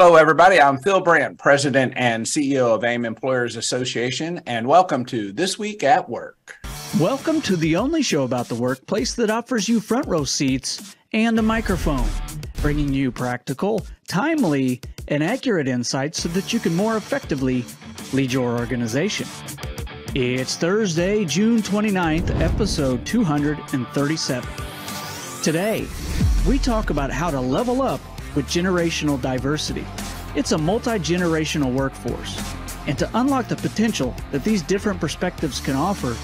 Hello, everybody. I'm Phil Brandt, President and CEO of AAIM Employers Association, and welcome to This Week at Work. Welcome to the only show about the workplace that offers you front row seats and a microphone, bringing you practical, timely, and accurate insights so that you can more effectively lead your organization. It's Thursday, June 29th, episode 237. Today, we talk about how to level up with generational diversity. It's a multi generational workforce. And to unlock the potential that these different perspectives can offer,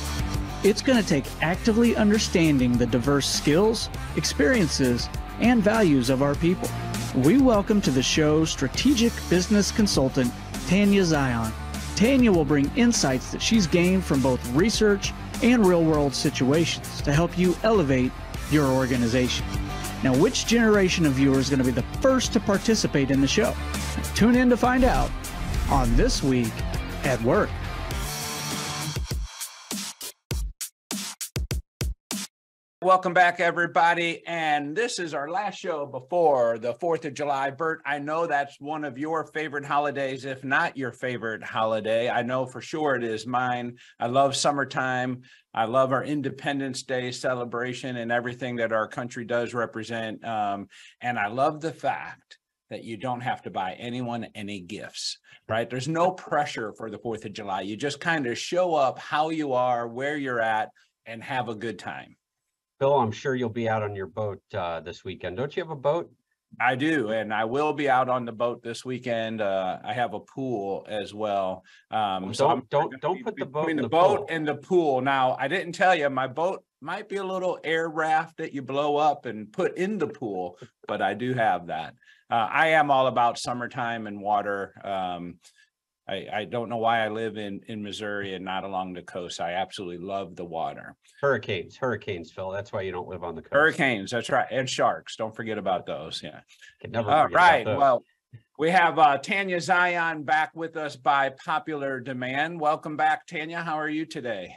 it's going to take actively understanding the diverse skills, experiences, and values of our people. We welcome to the show strategic business consultant Tanya Zion. Tanya will bring insights that she's gained from both research and real world situations to help you elevate your organization. Now, which generation of viewers is going to be the first to participate in the show? Tune in to find out on This Week at Work. Welcome back, everybody. And this is our last show before the 4th of July. Burt, I know that's one of your favorite holidays, if not your favorite holiday. I know for sure it is mine. I love summertime. I love our Independence Day celebration and everything that our country does represent. Um, and I love the fact that you don't have to buy anyone any gifts, right? There's no pressure for the 4th of July. You just kind of show up how you are, where you're at, and have a good time. Phil, I'm sure you'll be out on your boat uh, this weekend. Don't you have a boat? I do, and I will be out on the boat this weekend. Uh, I have a pool as well. Um, so don't don't don't put the boat in the, the boat pool. and the pool. Now, I didn't tell you my boat might be a little air raft that you blow up and put in the pool, but I do have that. Uh, I am all about summertime and water. Um, I, I don't know why I live in, in Missouri and not along the coast. I absolutely love the water. Hurricanes, hurricanes, Phil. That's why you don't live on the coast. Hurricanes, that's right. And sharks. Don't forget about those. Yeah. Can never All forget about right. Well, we have uh, Tanya Zion back with us by popular demand. Welcome back, Tanya. How are you today?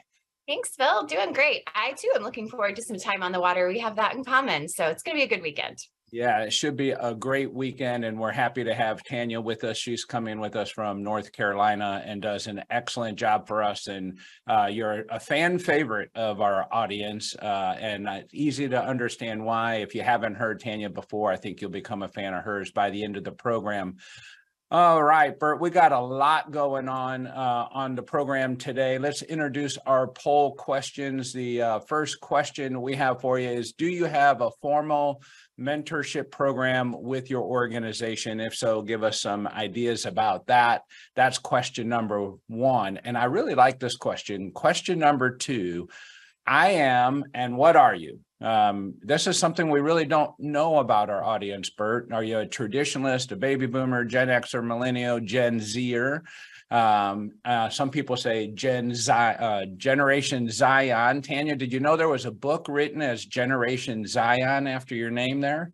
Thanks, Phil. Doing great. I too am looking forward to some time on the water. We have that in common. So it's going to be a good weekend. Yeah, it should be a great weekend, and we're happy to have Tanya with us. She's coming with us from North Carolina and does an excellent job for us. And uh, you're a fan favorite of our audience, uh, and it's easy to understand why. If you haven't heard Tanya before, I think you'll become a fan of hers by the end of the program. All right, Burt, we got a lot going on uh, on the program today. Let's introduce our poll questions. The uh, first question we have for you is, do you have a formal mentorship program with your organization? If so, give us some ideas about that. That's question number one. And I really like this question. Question number two, I am, and what are you? Um, this is something we really don't know about our audience, Burt. Are you a traditionalist, a baby boomer, Gen X or millennial, Gen Zer? Um, uh, some people say Gen Z, uh, Generation Zion. Tanya, did you know there was a book written as Generation Zion after your name there?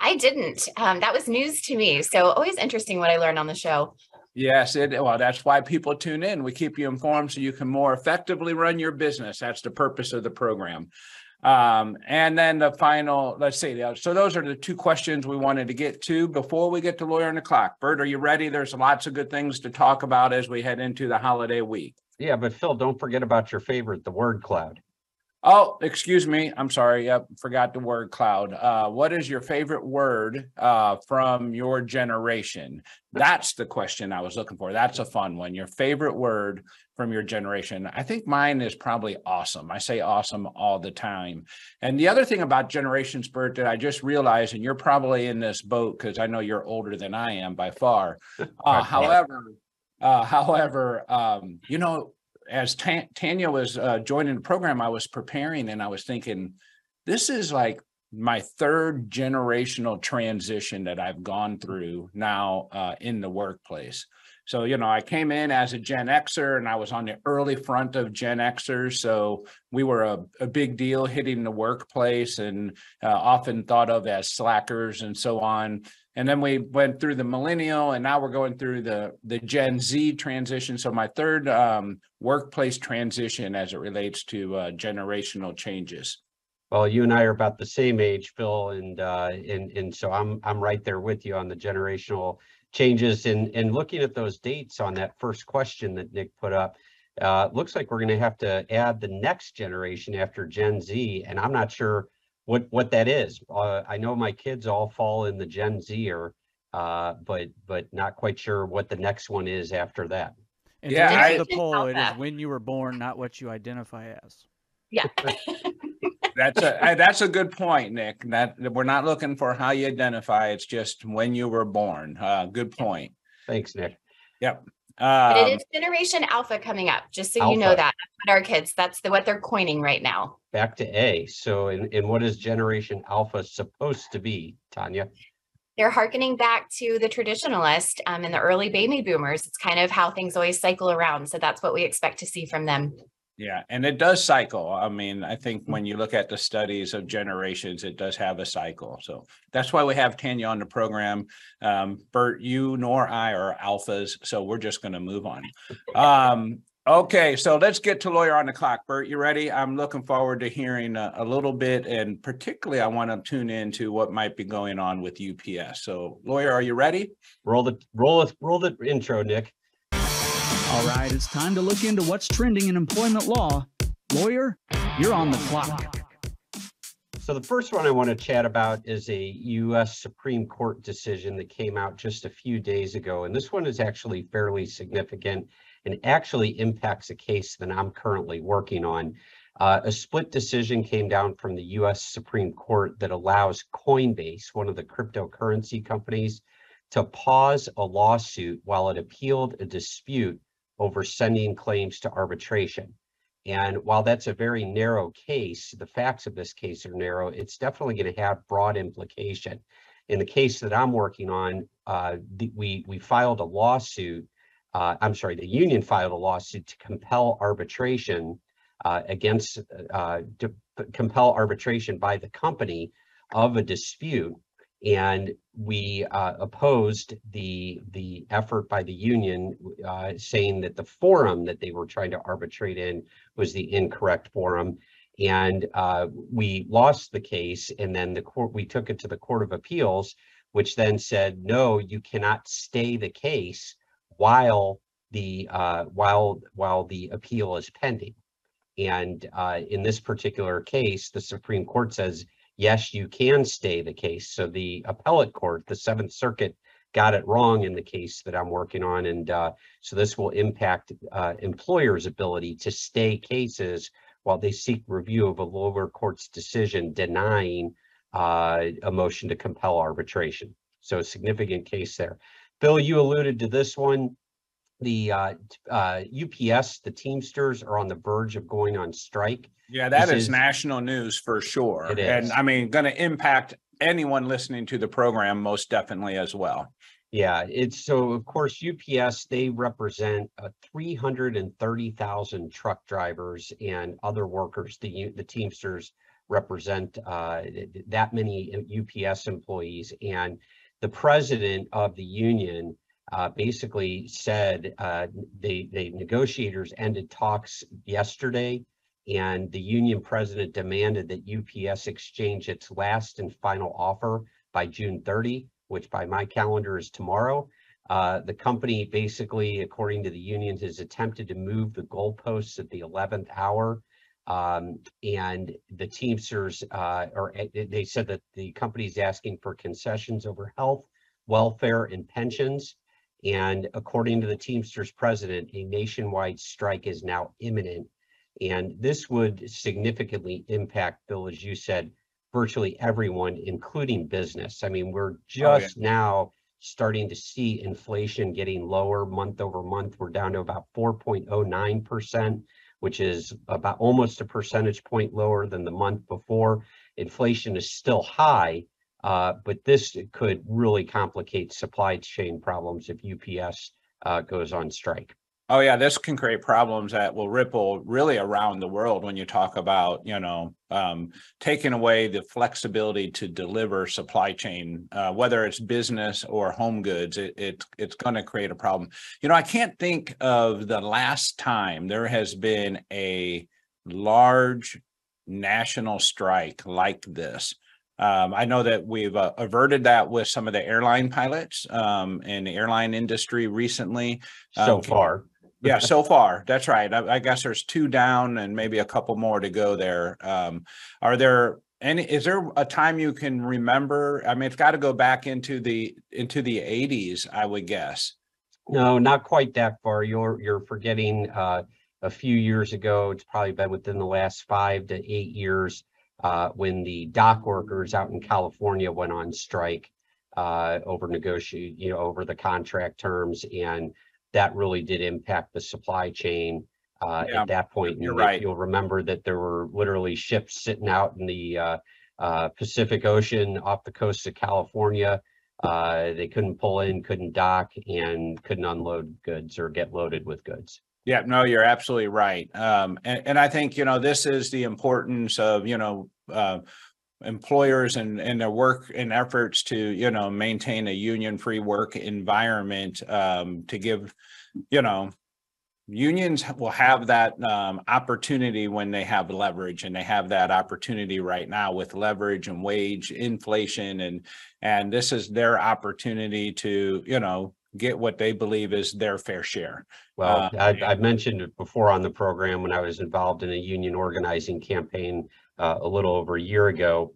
I didn't. Um, that was news to me. So always interesting what I learned on the show. Yes, it well, that's why people tune in. We keep you informed so you can more effectively run your business. That's the purpose of the program. Um, and then the final, let's see. So those are the two questions we wanted to get to before we get to lawyer on the clock. Burt, are you ready? There's lots of good things to talk about as we head into the holiday week. Yeah, but Phil, don't forget about your favorite, the word cloud. Oh, excuse me. I'm sorry. Yep, forgot the word cloud. Uh, what is your favorite word uh, from your generation? That's the question I was looking for. That's a fun one. Your favorite word from your generation. I think mine is probably awesome. I say awesome all the time. And the other thing about generations, Burt, that I just realized, and you're probably in this boat because I know you're older than I am by far. Uh, however, uh, however, um, you know, as Ta- Tanya was uh, joining the program, I was preparing and I was thinking, this is like my third generational transition that I've gone through now uh, in the workplace. So, you know, I came in as a Gen Xer and I was on the early front of Gen Xers. So we were a, a big deal hitting the workplace and uh, often thought of as slackers and so on. And then we went through the millennial and now we're going through the, the Gen Z transition. So my third um, workplace transition as it relates to uh, generational changes. Well, you and I are about the same age, Phil, and uh, and and so I'm I'm right there with you on the generational changes in, in looking at those dates on that first question that Nick put up. Uh, looks like we're gonna have to add the next generation after Gen Z, and I'm not sure what, what that is. Uh, I know my kids all fall in the Gen Zer, uh, but, but not quite sure what the next one is after that. And Yeah, to I- the poll, it is Alpha. when you were born, not what you identify as. Yeah. That's a, that's a good point, Nick. That, that we're not looking for how you identify. It's just when you were born. Uh, good point. Thanks, Nick. Yep. But Um, it is Generation Alpha coming up, just so you know that. That's what our kids, that's the, what they're coining right now. Back to A. So in, in what is Generation Alpha supposed to be, Tanya? They're hearkening back to the traditionalist um, and the early baby boomers. It's kind of how things always cycle around. So that's what we expect to see from them. Yeah, and it does cycle. I mean, I think when you look at the studies of generations, it does have a cycle. So that's why we have Tanya on the program. Um, Burt, you nor I are alphas, so we're just going to move on. Um, okay, so let's get to lawyer on the clock. Burt, you ready? I'm looking forward to hearing a, a little bit, and particularly I want to tune into what might be going on with UPS. So, lawyer, are you ready? Roll the, roll the, roll the intro, Nick. All right, it's time to look into what's trending in employment law. Lawyer, you're on the clock. So the first one I want to chat about is a US Supreme Court decision that came out just a few days ago. And this one is actually fairly significant and actually impacts a case that I'm currently working on. Uh, a split decision came down from the US Supreme Court that allows Coinbase, one of the cryptocurrency companies, to pause a lawsuit while it appealed a dispute over sending claims to arbitration. And while that's a very narrow case, the facts of this case are narrow, it's definitely going to have broad implication. In the case that I'm working on, uh, we, we filed a lawsuit, uh, I'm sorry, the union filed a lawsuit to compel arbitration uh, against, uh, to compel arbitration by the company of a dispute. And we uh, opposed the, the effort by the union, uh, saying that the forum that they were trying to arbitrate in was the incorrect forum. And uh, we lost the case and then the court, we took it to the Court of Appeals, which then said, no, you cannot stay the case while the, uh, while, while the appeal is pending. And uh, in this particular case, the Supreme Court says, yes, you can stay the case. So the appellate court, the Seventh Circuit, got it wrong in the case that I'm working on. And uh, so this will impact uh, employers' ability to stay cases while they seek review of a lower court's decision denying uh, a motion to compel arbitration. So a significant case there. Bill, you alluded to this one. The uh, uh, UPS, the Teamsters are on the verge of going on strike. Yeah, that is is- national news for sure. It And. I mean, going to impact anyone listening to the program most definitely as well. Yeah, it's so of course UPS, they represent uh, three hundred and thirty thousand truck drivers and other workers. The the Teamsters represent uh, th- th- that many UPS employees. And the president of the union uh, basically said uh, they they negotiators ended talks yesterday. And the union president demanded that UPS exchange its last and final offer by June 30 which by my calendar is tomorrow. Uh, the company basically, according to the union, has attempted to move the goalposts at the eleventh hour. Um, and the Teamsters, uh, or uh, they said that the company is asking for concessions over health, welfare, and pensions. And according to the Teamsters president, a nationwide strike is now imminent. And this would significantly impact, Bill, as you said, virtually everyone, including business. I mean, we're oh, yeah. just now starting to see inflation getting lower month over month. We're down to about 4.09%, which is about almost a percentage point lower than the month before. Inflation is still high, uh, but this could really complicate supply chain problems if UPS uh, goes on strike. Oh yeah, this can create problems that will ripple really around the world when you talk about, you know, um, taking away the flexibility to deliver supply chain, uh, whether it's business or home goods, it, it it's going to create a problem. You know, I can't think of the last time there has been a large national strike like this. Um, I know that we've uh, averted that with some of the airline pilots, um, and the airline industry recently. So Um, far, Yeah, so far, that's right. I, I guess there's two down and maybe a couple more to go there. Um, are there any, is there a time you can remember? I mean, it's got to go back into the, into the eighties, I would guess. no, not quite that far. You're, you're forgetting, uh, a few years ago, it's probably been within the last five to eight years, uh, when the dock workers out in California went on strike, uh, over negotiate, you know, over the contract terms and that really did impact the supply chain, uh, Yeah, at that point. you're right. You'll remember that there were literally ships sitting out in the, uh, uh, Pacific Ocean off the coast of California. Uh, they couldn't pull in, couldn't dock and couldn't unload goods or get loaded with goods. Yeah, no, you're absolutely right. Um, and, and I think, you know, this is the importance of, you know, uh, employers and, and their work and efforts to, you know, maintain a union-free work environment, um, to give, you know, unions will have that, um, opportunity when they have leverage and they have that opportunity right now with leverage and wage inflation and, and this is their opportunity to, you know, get what they believe is their fair share. Well, Uh, I've, I've mentioned it before on the program when I was involved in a union organizing campaign uh, a little over a year ago,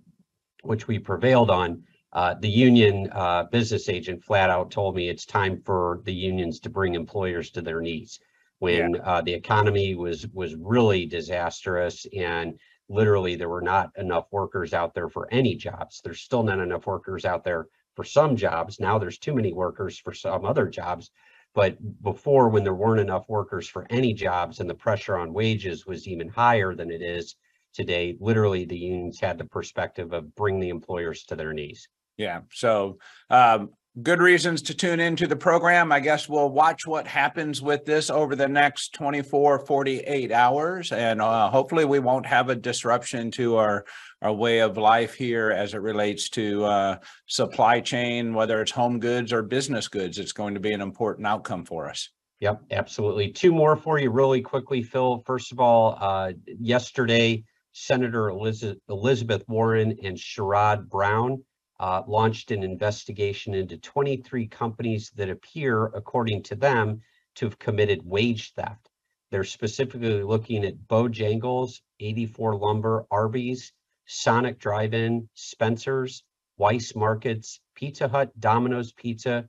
which we prevailed on. Uh, the union uh, business agent flat out told me it's time for the unions to bring employers to their knees. When uh, the economy was was really disastrous and literally there were not enough workers out there for any jobs. There's still not enough workers out there for some jobs. Now there's too many workers for some other jobs. But before, when there weren't enough workers for any jobs and the pressure on wages was even higher than it is today, literally the unions had the perspective of bring the employers to their knees. Yeah, so um, good reasons to tune into the program. I guess we'll watch what happens with this over the next 24, 48 hours. And uh, hopefully we won't have a disruption to our, our way of life here as it relates to uh, supply chain, whether it's home goods or business goods. It's going to be an important outcome for us. Yep, absolutely. Two more for you really quickly, Phil. First of all, uh, yesterday, Senator Elizabeth, Elizabeth Warren and Sherrod Brown uh, launched an investigation into 23 companies that appear, according to them, to have committed wage theft. They're specifically looking at Bojangles, 84 Lumber, Arby's, Sonic Drive-In, Spencer's, Weiss Markets, Pizza Hut, Domino's Pizza,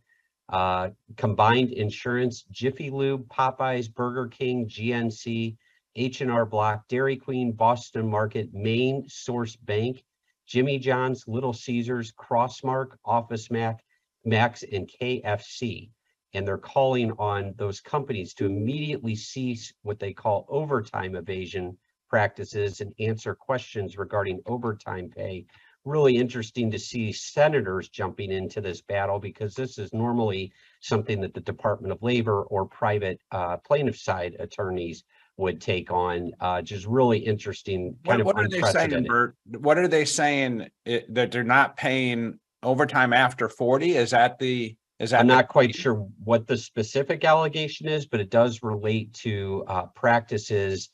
uh, Combined Insurance, Jiffy Lube, Popeyes, Burger King, GNC, H&R Block, Dairy Queen, Boston Market, Main Source Bank, Jimmy John's, Little Caesars, Crossmark, Office Mac, Max, and KFC. And they're calling on those companies to immediately cease what they call overtime evasion practices and answer questions regarding overtime pay. Really interesting to see senators jumping into this battle because this is normally something that the Department of Labor or private uh, plaintiff side attorneys would take on. Uh, just really interesting, kind What of what are they saying. Burt? What are they saying? It- That they're not paying overtime after 40? Is that the, is that? I'm not quite sure what the specific allegation is, but it does relate to uh, practices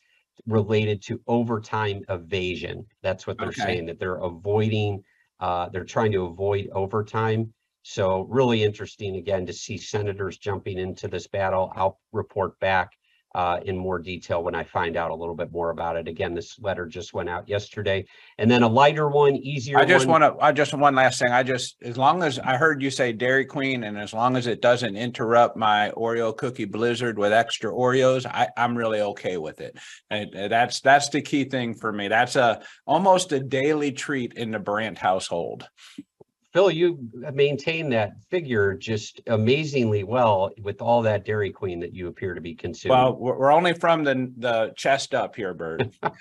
related to overtime evasion. That's what they're Okay. saying, that they're avoiding, uh, they're trying to avoid overtime. So really interesting, again, to see senators jumping into this battle. I'll report back uh, in more detail when I find out a little bit more about it. Again, this letter just went out yesterday. And then a lighter one, easier I just want to, I just, one last thing. I just, as long as I heard you say Dairy Queen and as long as it doesn't interrupt my Oreo cookie blizzard with extra Oreos, I, I'm really okay with it. And uh, that's, that's the key thing for me. That's a, almost a daily treat in the Brandt household. Phil, you maintain that figure just amazingly well with all that Dairy Queen that you appear to be consuming. Well, we're, only from the, the chest up here, Burt.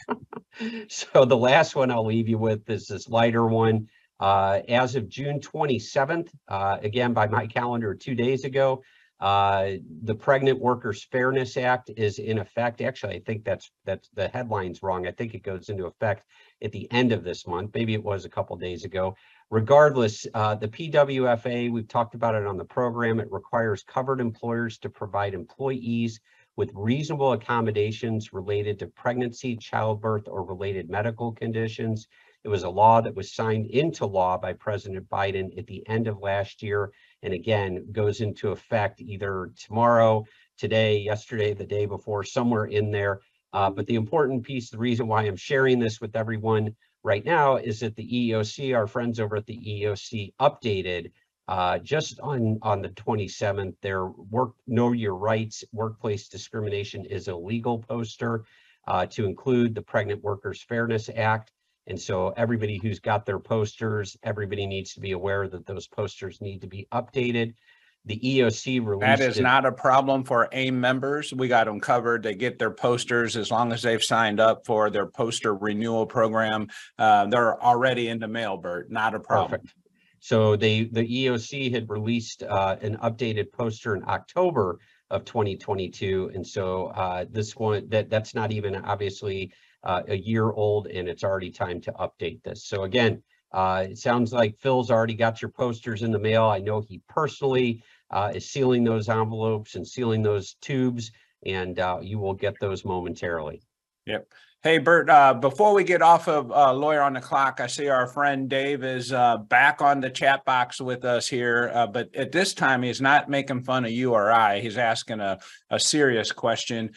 So the last one I'll leave you with is this lighter one. Uh, as of June twenty-seventh, uh, again, by my calendar, two days ago, uh, the Pregnant Workers Fairness Act is in effect. Actually, I think that's, that's, the headline's wrong. I think it goes into effect at the end of this month. Maybe it was a couple days ago. Regardless, uh, the PWFA, we've talked about it on the program. It requires covered employers to provide employees with reasonable accommodations related to pregnancy, childbirth, or related medical conditions. It was a law that was signed into law by President Biden at the end of last year. And again, goes into effect either tomorrow, today, yesterday, the day before, somewhere in there. Uh, but the important piece, the reason why I'm sharing this with everyone right now is that the EEOC, our friends over at the EEOC updated uh, just on, on the 27th, their work, know your rights, workplace discrimination is illegal poster uh, to include the Pregnant Workers Fairness Act. And so everybody who's got their posters, everybody needs to be aware that those posters need to be updated. The EEOC released. That is it- not a problem for AAIM members. We got them covered. They get their posters as long as they've signed up for their poster renewal program. Uh, they're already in the mail, Burt, not a problem. Perfect. So they, the EEOC had released uh, an updated poster in October of 2022. And so uh, this one, that, that's not even obviously uh, a year old and it's already time to update this. So again, uh, it sounds like Phil's already got your posters in the mail. I know he personally uh, is sealing those envelopes and sealing those tubes and uh, you will get those momentarily. Yep. Hey, Burt, uh, before we get off of, uh, lawyer on the clock, I see our friend Dave is, uh, back on the chat box with us here. But at this time, he's not making fun of you or I. He's asking a, a serious question.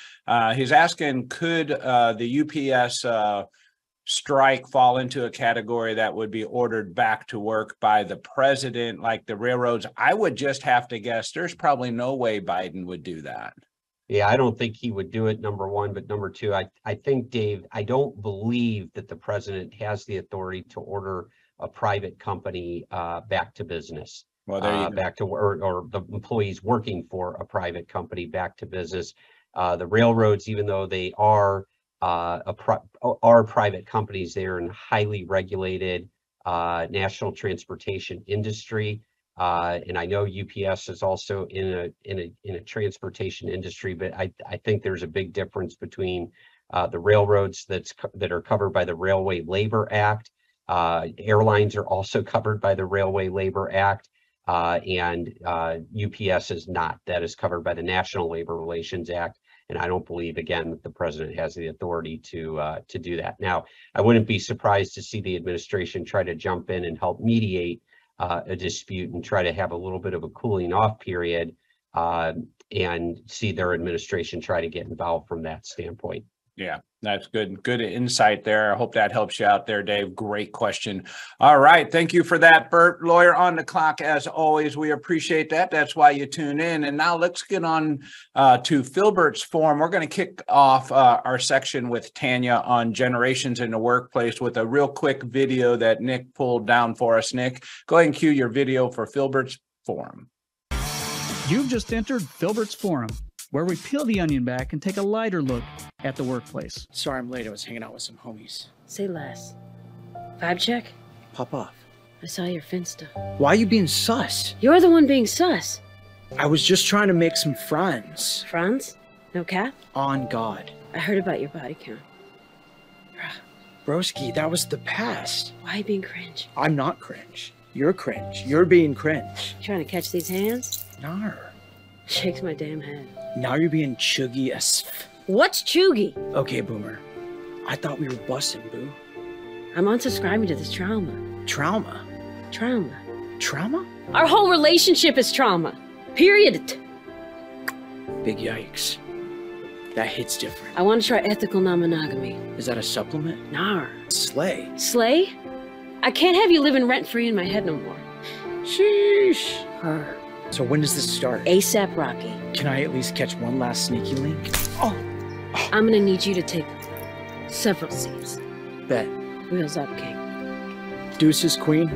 He's asking, could, the UPS, strike fall into a category that would be ordered back to work by the president, like the railroads? I would just have to guess, there's probably no way Biden would do that. Yeah, I don't think he would do it, number one, but number two, I, I think, Dave, I don't believe that the president has the authority to order a private company uh, back to business, Well, there uh, you go. back to, or, or the employees working for a private company back to business. Uh, the railroads, even though they are uh, pri- are private companies, they are in highly regulated uh, national transportation industry. Uh, and I know UPS is also in a, in a, in a transportation industry, but I, I think there's a big difference between uh, the railroads that's, that are covered by the Railway Labor Act. Uh, airlines are also covered by the Railway Labor Act. Uh, and, UPS is not, that is covered by the National Labor Relations Act. And I don't believe, again, that the president has the authority to, uh, to do that. Now, I wouldn't be surprised to see the administration try to jump in and help mediate uh, a dispute and try to have a little bit of a cooling off period uh, and see their administration try to get involved from that standpoint. Yeah, that's good. Good insight there. I hope that helps you out there, Dave. Great question. All right. Thank you for that, Burt. Lawyer on the clock, as always. We appreciate that. That's why you tune in. And now let's get on uh, to Philburt's Phorum. We're going to kick off uh, our section with Tanya on generations in the workplace with a real quick video that Nick pulled down for us. Nick, go ahead and cue your video for Philburt's Phorum. You've just entered Philburt's Phorum, where we peel the onion back and take a lighter look at the workplace. Sorry I'm late. I was hanging out with some homies. Say less. Vibe check? Pop off. I saw your Finsta. Why are you being sus? You're the one being sus. I was just trying to make some friends. Franz? No cap? On God. I heard about your body count. Broski, that was the past. Why are you being cringe? I'm not cringe. You're cringe. You're being cringe. Trying to catch these hands? Nar. Shakes my damn head. Now you're being cheugy as f- What's cheugy? Okay, Boomer. I thought we were busting, boo. I'm unsubscribing to this trauma. Trauma. Trauma. Trauma? Our whole relationship is trauma. Period. Big yikes. That hits different. I want to try ethical non-monogamy. Is that a supplement? Nar. Slay. Slay? I can't have you living rent-free in my head no more. Sheesh. Her. So when does this start? ASAP Rocky. Can I at least catch one last sneaky link? Oh, I'm gonna need you to take several seats. bet. Wheels up, King. Deuces, queen.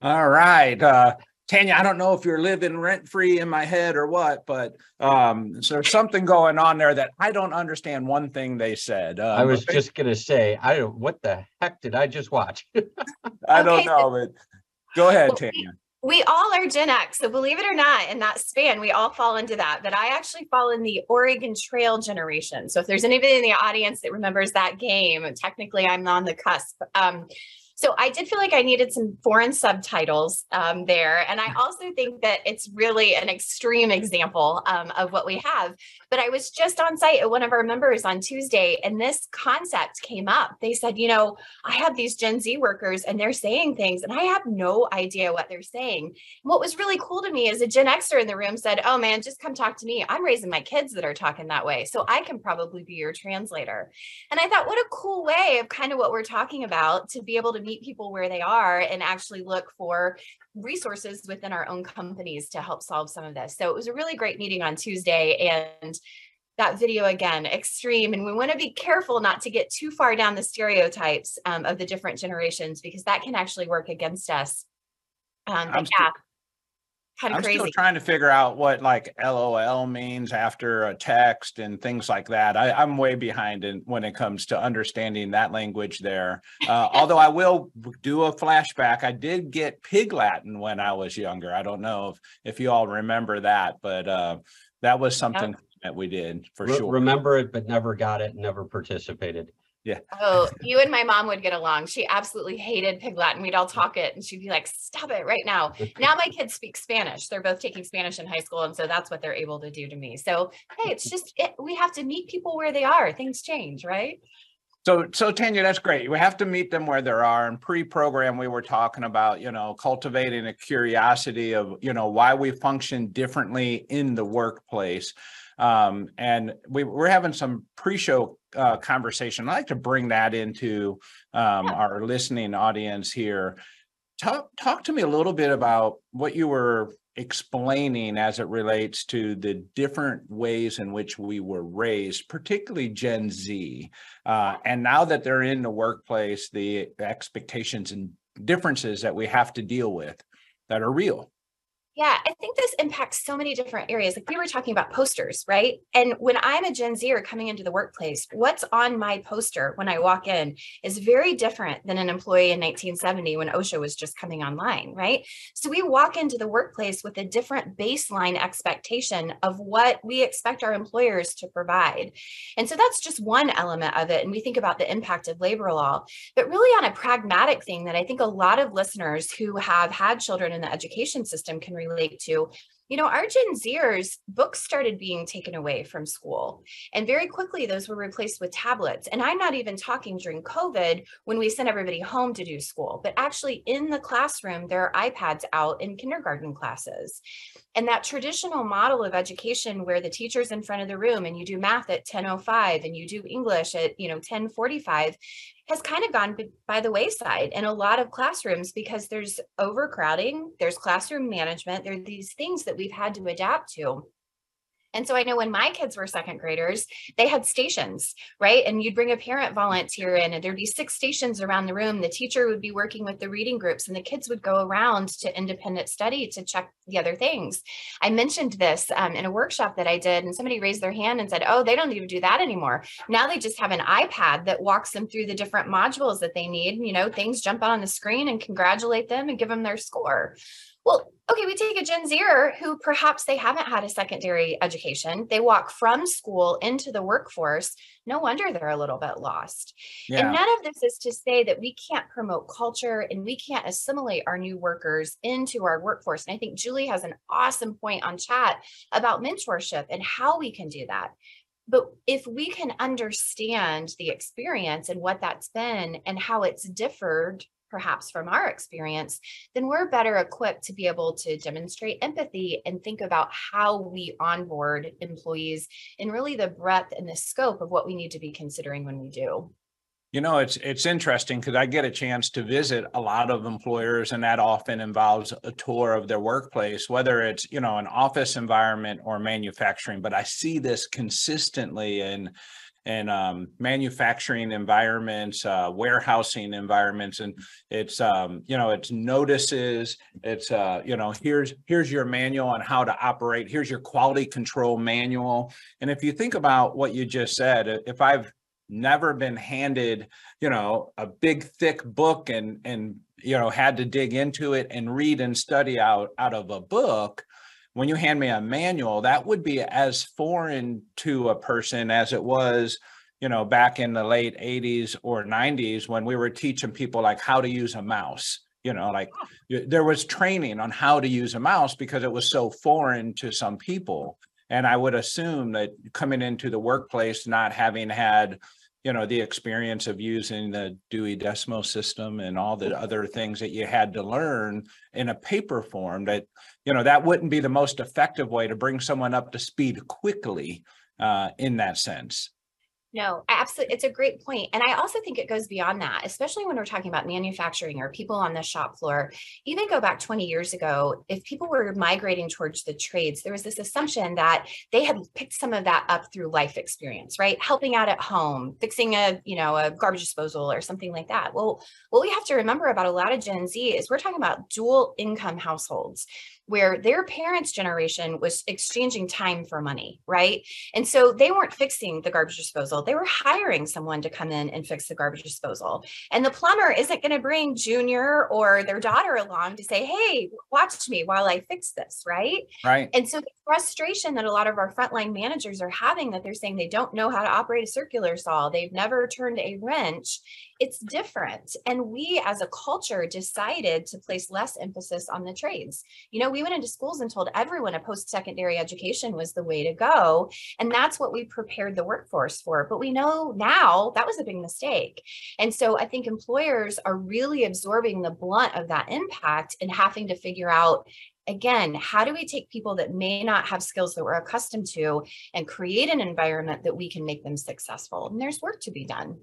All right. Uh, Tanya, I don't know if you're living rent free in my head or what, but um, so there's something going on there that I don't understand one thing they said. Uh, I was but just gonna say, I don't, what the heck did I just watch? I don't Okay, so- know, but go ahead, Well, Tanya. We all are Gen X. So believe it or not, in that span, we all fall into that. But I actually fall in the Oregon Trail generation. So if there's anybody in the audience that remembers that game, technically I'm on the cusp. Um, So I did feel like I needed some foreign subtitles um, there. And I also think that it's really an extreme example um, of what we have. But I was just on site at one of our members on Tuesday, and this concept came up. They said, you know, I have these Gen Z workers and they're saying things, and I have no idea what they're saying. What was really cool to me is a Gen Xer in the room said, oh man, just come talk to me. I'm raising my kids that are talking that way. So I can probably be your translator. And I thought, what a cool way of kind of what we're talking about to be able to meet people where they are and actually look for resources within our own companies to help solve some of this. So it was a really great meeting on Tuesday and that video again extreme. And we want to be careful not to get too far down the stereotypes um, of the different generations because that can actually work against us. Um, but yeah kind of I'm crazy still trying to figure out what like LOL means after a text and things like that. I, I'm way behind in when it comes to understanding that language there. Uh, although I will do a flashback. I did get Pig Latin when I was younger. I don't know if, if you all remember that, but uh, that was something that we did for Re- sure. Remember it, but never got it, never participated. Oh, you and my mom would get along. She absolutely hated Pig Latin. We'd all talk it and she'd be like, stop it right now. Now my kids speak Spanish. They're both taking Spanish in high school. And so that's what they're able to do to me. So, hey, it's just, it, we have to meet people where they are. Things change, right? So, so Tanya, that's great. We have to meet them where they are. And pre-program, we were talking about, you know, cultivating a curiosity of, you know, why we function differently in the workplace. Um, and we, we're having some pre-show uh, conversation. I like to bring that into um, Yeah. our listening audience here. Talk, talk to me a little bit about what you were explaining as it relates to the different ways in which we were raised, particularly Gen Z. Uh, and now that they're in the workplace, the expectations and differences that we have to deal with that are real. Yeah, I think this impacts so many different areas. Like we were talking about posters, right? And when I'm a Gen Zer coming into the workplace, what's on my poster when I walk in is very different than an employee in 1970 when OSHA was just coming online, right? So we walk into the workplace with a different baseline expectation of what we expect our employers to provide. And so that's just one element of it. And we think about the impact of labor law, but really on a pragmatic thing that I think a lot of listeners who have had children in the education system can relate to. You know, our Gen Zers books started being taken away from school, and very quickly those were replaced with tablets. And I'm not even talking during COVID when we sent everybody home to do school, but actually in the classroom, there are iPads out in kindergarten classes. And that traditional model of education where the teacher's in front of the room and you do math at 10:05 and you do English at, you know, 10:45 has kind of gone by the wayside in a lot of classrooms because there's overcrowding, there's classroom management, there are these things that we've had to adapt to. And so I know when my kids were second graders, they had stations, right? And you'd bring a parent volunteer in, and there'd be six stations around the room. The teacher would be working with the reading groups, and the kids would go around to independent study to check the other things. I mentioned this um, in a workshop that I did, and somebody raised their hand and said, Oh, they don't even do that anymore. Now they just have an iPad that walks them through the different modules that they need. You know, things jump out on the screen and congratulate them and give them their score. Well, okay, we take a Gen Zer who perhaps they haven't had a secondary education. They walk from school into the workforce. No wonder they're a little bit lost. And none of this is to say that we can't promote culture and we can't assimilate our new workers into our workforce. And I think Julie has an awesome point on chat about mentorship and how we can do that. But if we can understand the experience and what that's been and how it's differed perhaps from our experience, then we're better equipped to be able to demonstrate empathy and think about how we onboard employees and really the breadth and the scope of what we need to be considering when we do. you know, it's, it's interesting because I get a chance to visit a lot of employers and that often involves a tour of their workplace, whether it's, you know, an office environment or manufacturing, but I see this consistently in in um, manufacturing environments, uh, warehousing environments, and it's um, you know it's notices. It's uh, you know here's here's your manual on how to operate. Here's your quality control manual. And if you think about what you just said, if I've never been handed you know a big thick book and and you know had to dig into it and read and study out out of a book when you hand me a manual, that would be as foreign to a person as it was you know, back in the late eighties or nineties when we were teaching people like how to use a mouse. You know, like there was training on how to use a mouse because it was so foreign to some people. And I would assume that coming into the workplace, not having had, you know, the experience of using the Dewey Decimal System and all the other things that you had to learn in a paper form, that, you know, that wouldn't be the most effective way to bring someone up to speed quickly uh, in that sense. No, absolutely. It's a great point. And I also think it goes beyond that, especially when we're talking about manufacturing or people on the shop floor. Even go back 20 years ago, if people were migrating towards the trades, there was this assumption that they had picked some of that up through life experience, right? Helping out at home, fixing a, you know, a garbage disposal or something like that. Well, what we have to remember about a lot of Gen Z is we're talking about dual income households where their parents' generation was exchanging time for money, right? And so they weren't fixing the garbage disposal. They were hiring someone to come in and fix the garbage disposal. And the plumber isn't going to bring junior or their daughter along to say, hey, watch me while I fix this, right? Right. And so the frustration that a lot of our frontline managers are having that they're saying they don't know how to operate a circular saw, they've never turned a wrench, it's different. And we as a culture decided to place less emphasis on the trades. You know, we went into schools and told everyone a post-secondary education was the way to go. And that's what we prepared the workforce for. But we know now that was a big mistake. And so I think employers are really absorbing the blunt of that impact and having to figure out again, how do we take people that may not have skills that we're accustomed to and create an environment that we can make them successful? And there's work to be done.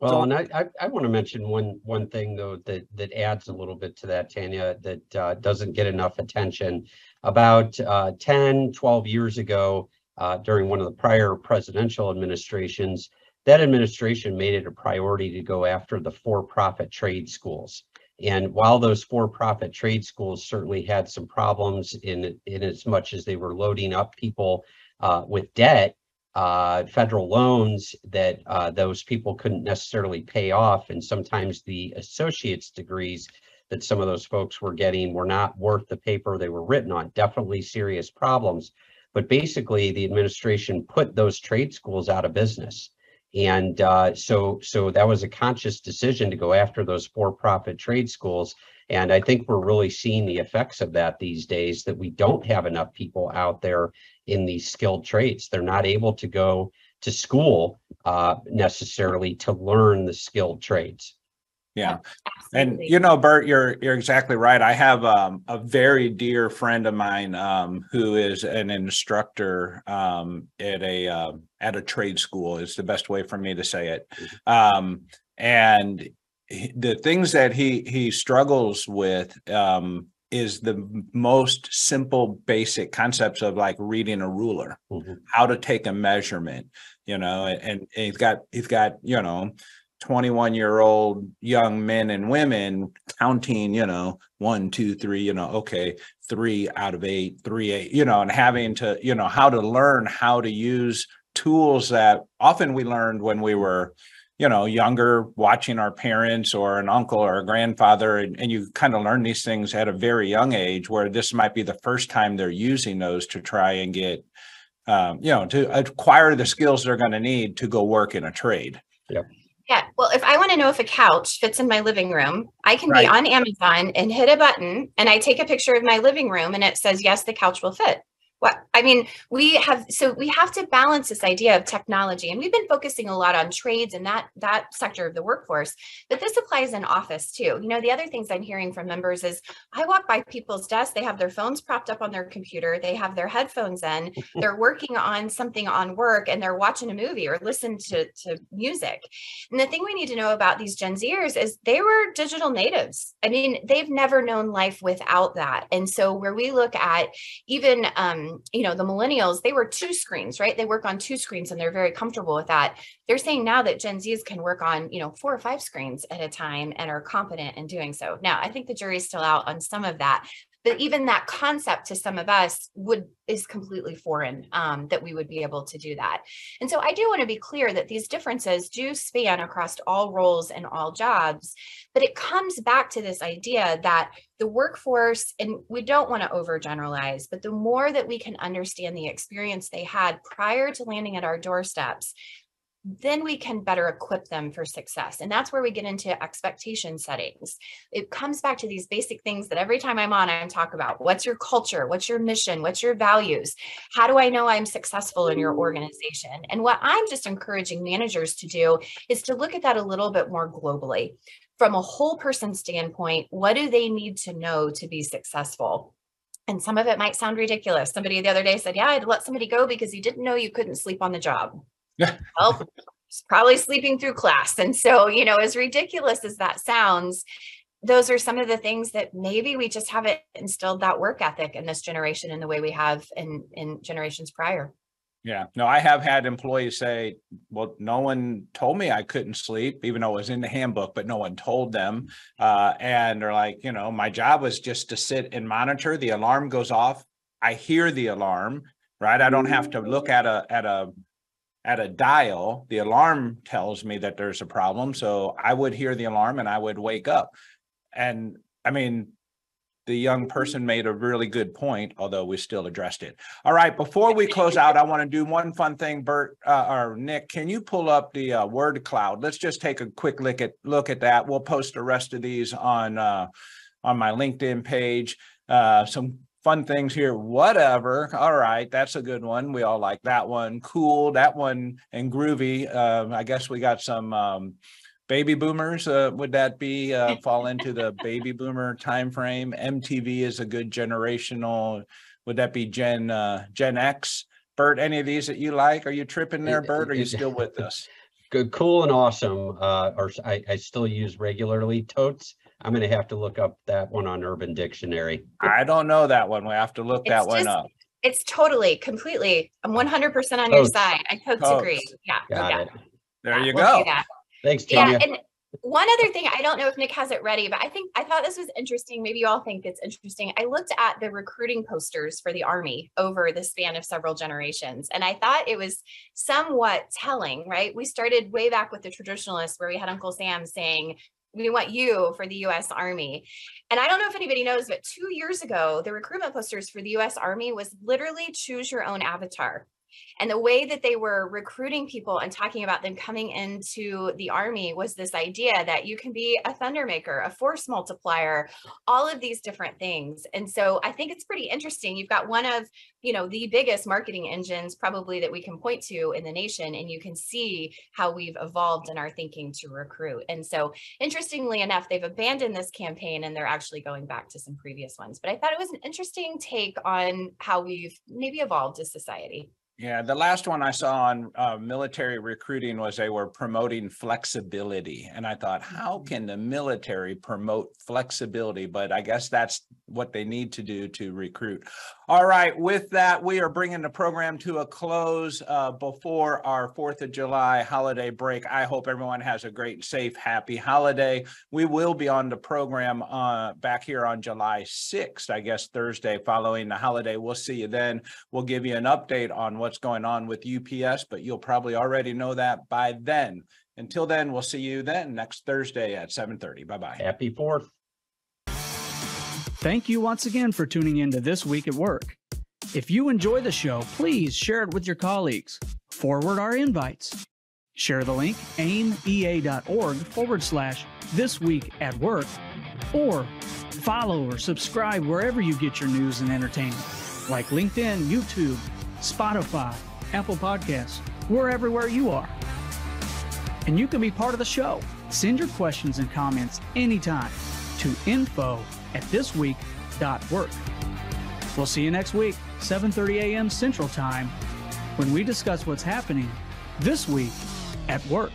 Well, and I, I, I want to mention one, one thing though, that, that adds a little bit to that, Tanya, that uh, doesn't get enough attention. About uh, 10, 12 years ago, uh, during one of the prior presidential administrations, that administration made it a priority to go after the for-profit trade schools. And while those for-profit trade schools certainly had some problems in, in as much as they were loading up people uh, with debt, uh, federal loans that uh, those people couldn't necessarily pay off. And sometimes the associate's degrees that some of those folks were getting were not worth the paper they were written on. Definitely serious problems. But basically, the administration put those trade schools out of business. And uh, so, so that was a conscious decision to go after those for-profit trade schools. And I think we're really seeing the effects of that these days, that we don't have enough people out there in these skilled trades. They're not able to go to school uh, necessarily to learn the skilled trades. Yeah. And you know, Burt, you're you're exactly right. I have um, a very dear friend of mine um, who is an instructor um, at a uh, at a trade school. Is the best way for me to say it. Um, and he- the things that he he struggles with um, is the most simple, basic concepts of like reading a ruler Mhm. how to take a measurement, you know, and, and he's got, he's got, you know, 21 year old young men and women counting, you know, one, two, three, you know, okay, three out of eight, three, eight, you know, and having to, you know, how to learn how to use tools that often we learned when we were, you know, younger, watching our parents or an uncle or a grandfather, and, and you kind of learn these things at a very young age, where this might be the first time they're using those to try and get, um, you know, to acquire the skills they're going to need to go work in a trade. Yeah. Yeah. Well, if I want to know if a couch fits in my living room, I can Right. be on Amazon and hit a button and I take a picture of my living room and it says, yes, the couch will fit. What I mean, we have so we have to balance this idea of technology, and we've been focusing a lot on trades and that that sector of the workforce, but this applies in office too. You know, the other things I'm hearing from members is I walk by people's desks, they have their phones propped up on their computer, they have their headphones in, they're working on something on work, and they're watching a movie or listen to to music. And the thing we need to know about these Gen Zers is they were digital natives. I mean, they've never known life without that. And so where we look at even um, you know, the millennials, they were two screens, right? They work on two screens and they're very comfortable with that. They're saying now that Gen Zs can work on, you know, four or five screens at a time and are competent in doing so. Now, I think the jury's still out on some of that. But even that concept to some of us would is completely foreign um, that we would be able to do that. And so I do want to be clear that these differences do span across all roles and all jobs, but it comes back to this idea that the workforce, and we don't want to overgeneralize, but the more that we can understand the experience they had prior to landing at our doorsteps, then we can better equip them for success. And that's where we get into expectation settings. It comes back to these basic things that every time I'm on, I talk about what's your culture? What's your mission? What's your values? How do I know I'm successful in your organization? And what I'm just encouraging managers to do is to look at that a little bit more globally. From a whole person standpoint, what do they need to know to be successful? And some of it might sound ridiculous. Somebody the other day said, Yeah, I'd let somebody go because he didn't know you couldn't sleep on the job. Yeah. well, probably sleeping through class. And so, you know, as ridiculous as that sounds, those are some of the things that maybe we just haven't instilled that work ethic in this generation in the way we have in in generations prior. Yeah, no, I have had employees say, well, no one told me I couldn't sleep, even though it was in the handbook, but no one told them. Uh, and they're like, you know, my job was just to sit and monitor. The alarm goes off. I hear the alarm, right? I don't have to look at a at a at a dial. The alarm tells me that there's a problem. So I would hear the alarm and I would wake up. And I mean, the young person made a really good point, although we still addressed it. All right, before we close out, I want to do one fun thing. Burt uh, or Nick, can you pull up the uh, word cloud? Let's just take a quick look at look at that. We'll post the rest of these on uh, on my LinkedIn page. Uh, some fun things here. Whatever. All right, that's a good one. We all like that one. Cool. That one and groovy. Uh, I guess we got some. Um, baby boomers uh, would that be uh, fall into the baby boomer time frame mtv is a good generational would that be gen uh, gen x burt any of these that you like are you tripping there burt are you still with us good cool and awesome uh or I, I still use regularly totes i'm going to have to look up that one on urban dictionary i don't know that one we have to look It's that one just- up It's totally, completely. I'm 100% on your side. I totally Totes. agree. Yeah. got yeah. it there yeah, you we'll go do that. thanks Yeah, Tanya. and one other thing, I don't know if Nick has it ready, but I think I thought this was interesting. Maybe you all think it's interesting. I looked at the recruiting posters for the Army over the span of several generations, and I thought it was somewhat telling, right? We started way back with the traditionalists where we had Uncle Sam saying, we want you for the US Army. And I don't know if anybody knows, but two years ago, the recruitment posters for the US Army was literally choose your own avatar. And the way that they were recruiting people and talking about them coming into the army was this idea that you can be a thunder maker, a force multiplier, all of these different things. And so I think it's pretty interesting. You've got one of, you know, the biggest marketing engines probably that we can point to in the nation and you can see how we've evolved in our thinking to recruit. And so interestingly enough, they've abandoned this campaign and they're actually going back to some previous ones. But I thought it was an interesting take on how we've maybe evolved as society. Yeah, the last one I saw on uh, military recruiting was they were promoting flexibility. And I thought, how can the military promote flexibility? But I guess that's what they need to do to recruit. All right, with that, we are bringing the program to a close uh, before our 4th of July holiday break. I hope everyone has a great, safe, happy holiday. We will be on the program uh, back here on July 6th, I guess Thursday following the holiday. We'll see you then. We'll give you an update on what's going on with UPS, but you'll probably already know that by then. Until then, we'll see you then next Thursday at 7:30. Bye-bye. happy fourth Thank you once again for tuning in to This Week at Work. If you enjoy the show, please share it with your colleagues. Forward our invites. Share the link aaimea.org forward slash this week at work or follow or subscribe wherever you get your news and entertainment like LinkedIn, YouTube, Spotify, Apple Podcasts. We're everywhere you are. And you can be part of the show. Send your questions and comments anytime to info at thisweek.work. We'll see you next week, 7:30 a.m. Central Time, when we discuss what's happening this week at work.